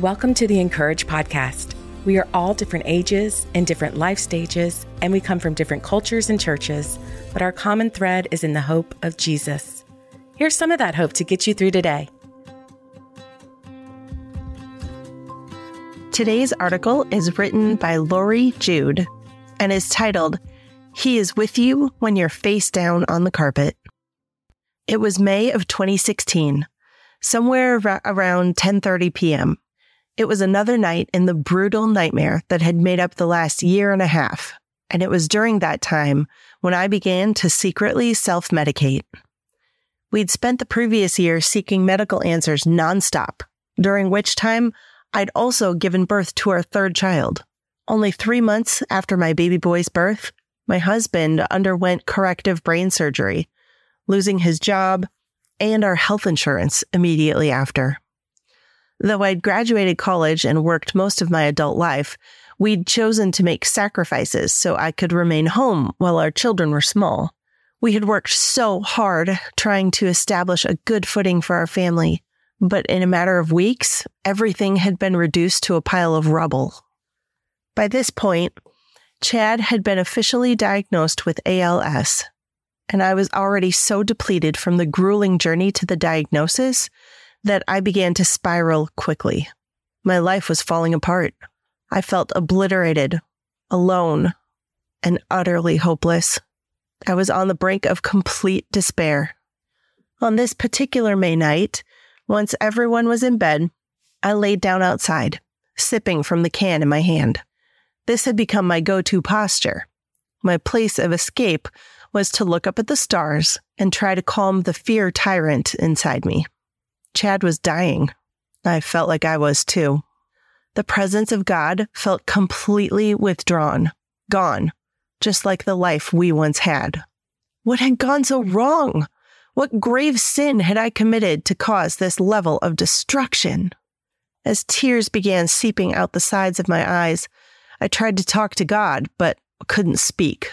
Welcome to the Encourage podcast. We are all different ages and different life stages, and we come from different cultures and churches, but our common thread is in the hope of Jesus. Here's some of that hope to get you through today. Today's article is written by Lori Jude and is titled, He is with you when you're face down on the carpet. It was May of 2016, somewhere around 10:30 p.m. It was another night in the brutal nightmare that had made up the last year and a half. And it was during that time when I began to secretly self medicate. We'd spent the previous year seeking medical answers nonstop, during which time I'd also given birth to our third child. Only three months after my baby boy's birth, my husband underwent corrective brain surgery, losing his job and our health insurance immediately after. Though I'd graduated college and worked most of my adult life, we'd chosen to make sacrifices so I could remain home while our children were small. We had worked so hard trying to establish a good footing for our family, but in a matter of weeks, everything had been reduced to a pile of rubble. By this point, Chad had been officially diagnosed with ALS, and I was already so depleted from the grueling journey to the diagnosis that I began to spiral quickly. My life was falling apart. I felt obliterated, alone, and utterly hopeless. I was on the brink of complete despair. On this particular May night, once everyone was in bed, I laid down outside, sipping from the can in my hand. This had become my go to posture. My place of escape was to look up at the stars and try to calm the fear tyrant inside me. Chad was dying. I felt like I was too. The presence of God felt completely withdrawn, gone, just like the life we once had. What had gone so wrong? What grave sin had I committed to cause this level of destruction? As tears began seeping out the sides of my eyes, I tried to talk to God, but couldn't speak.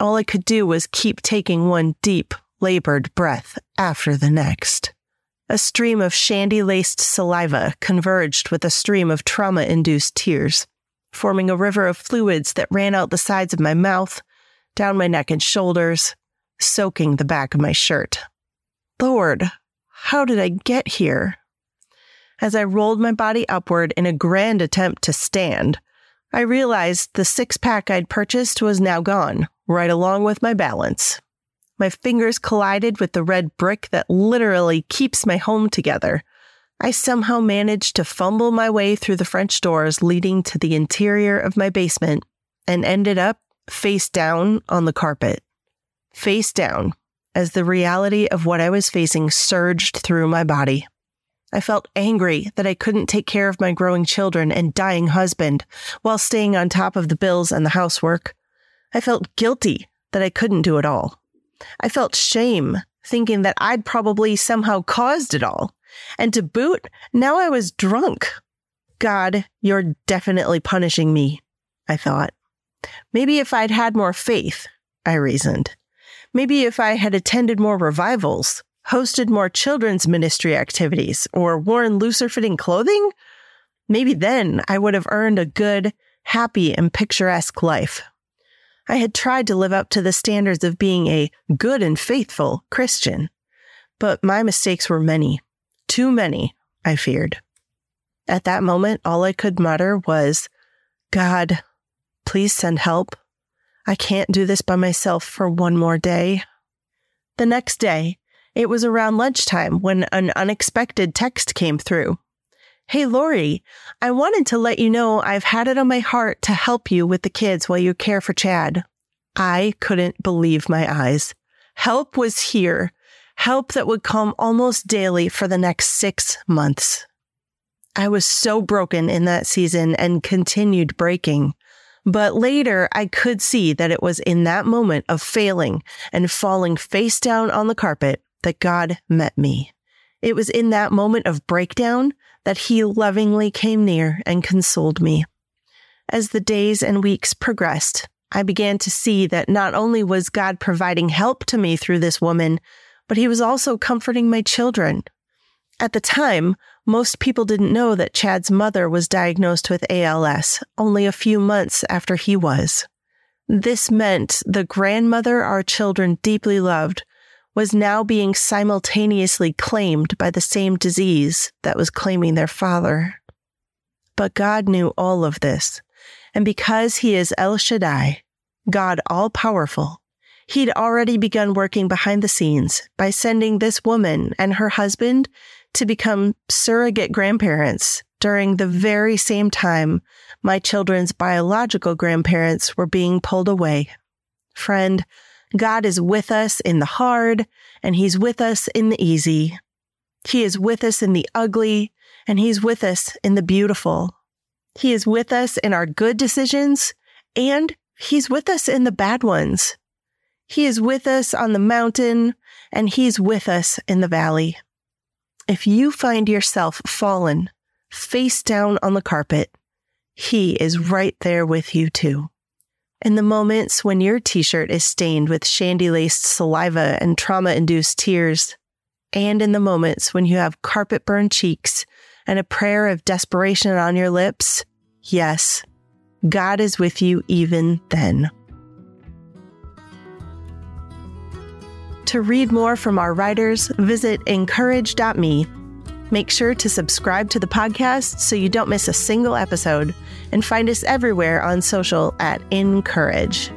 All I could do was keep taking one deep, labored breath after the next. A stream of shandy laced saliva converged with a stream of trauma induced tears, forming a river of fluids that ran out the sides of my mouth, down my neck and shoulders, soaking the back of my shirt. Lord, how did I get here? As I rolled my body upward in a grand attempt to stand, I realized the six pack I'd purchased was now gone, right along with my balance. My fingers collided with the red brick that literally keeps my home together. I somehow managed to fumble my way through the French doors leading to the interior of my basement and ended up face down on the carpet. Face down as the reality of what I was facing surged through my body. I felt angry that I couldn't take care of my growing children and dying husband while staying on top of the bills and the housework. I felt guilty that I couldn't do it all. I felt shame thinking that I'd probably somehow caused it all. And to boot, now I was drunk. God, you're definitely punishing me, I thought. Maybe if I'd had more faith, I reasoned. Maybe if I had attended more revivals, hosted more children's ministry activities, or worn looser fitting clothing, maybe then I would have earned a good, happy, and picturesque life. I had tried to live up to the standards of being a good and faithful Christian, but my mistakes were many, too many, I feared. At that moment, all I could mutter was, God, please send help. I can't do this by myself for one more day. The next day, it was around lunchtime when an unexpected text came through. Hey, Lori, I wanted to let you know I've had it on my heart to help you with the kids while you care for Chad. I couldn't believe my eyes. Help was here. Help that would come almost daily for the next six months. I was so broken in that season and continued breaking. But later I could see that it was in that moment of failing and falling face down on the carpet that God met me. It was in that moment of breakdown that he lovingly came near and consoled me. As the days and weeks progressed, I began to see that not only was God providing help to me through this woman, but he was also comforting my children. At the time, most people didn't know that Chad's mother was diagnosed with ALS only a few months after he was. This meant the grandmother our children deeply loved was now being simultaneously claimed by the same disease that was claiming their father. But God knew all of this, and because He is El Shaddai, God all powerful, He'd already begun working behind the scenes by sending this woman and her husband to become surrogate grandparents during the very same time my children's biological grandparents were being pulled away. Friend, God is with us in the hard, and He's with us in the easy. He is with us in the ugly, and He's with us in the beautiful. He is with us in our good decisions, and He's with us in the bad ones. He is with us on the mountain, and He's with us in the valley. If you find yourself fallen, face down on the carpet, He is right there with you too. In the moments when your t shirt is stained with shandy laced saliva and trauma induced tears, and in the moments when you have carpet burned cheeks and a prayer of desperation on your lips, yes, God is with you even then. To read more from our writers, visit incourage.me Make sure to subscribe to the podcast so you don't miss a single episode and find us everywhere on social at Encourage.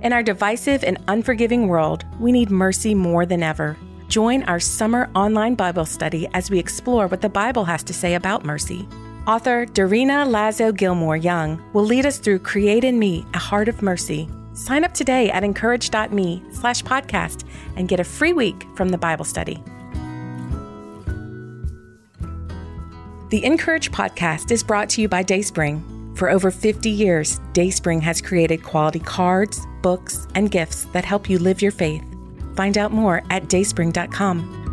In our divisive and unforgiving world, we need mercy more than ever. Join our summer online Bible study as we explore what the Bible has to say about mercy. Author Dorina Lazo Gilmore Young will lead us through Create in Me, a Heart of Mercy Sign up today at incourage.me slash podcast and get a free week from the Bible study. The Encourage podcast is brought to you by DaySpring. For over 50 years, DaySpring has created quality cards, books, and gifts that help you live your faith. Find out more at dayspring.com.